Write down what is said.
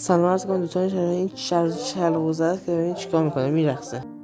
سلام عرض کنم دوستان شنوندگان این شلغوزه است که ببین چیکار می‌کنه. میرقصه.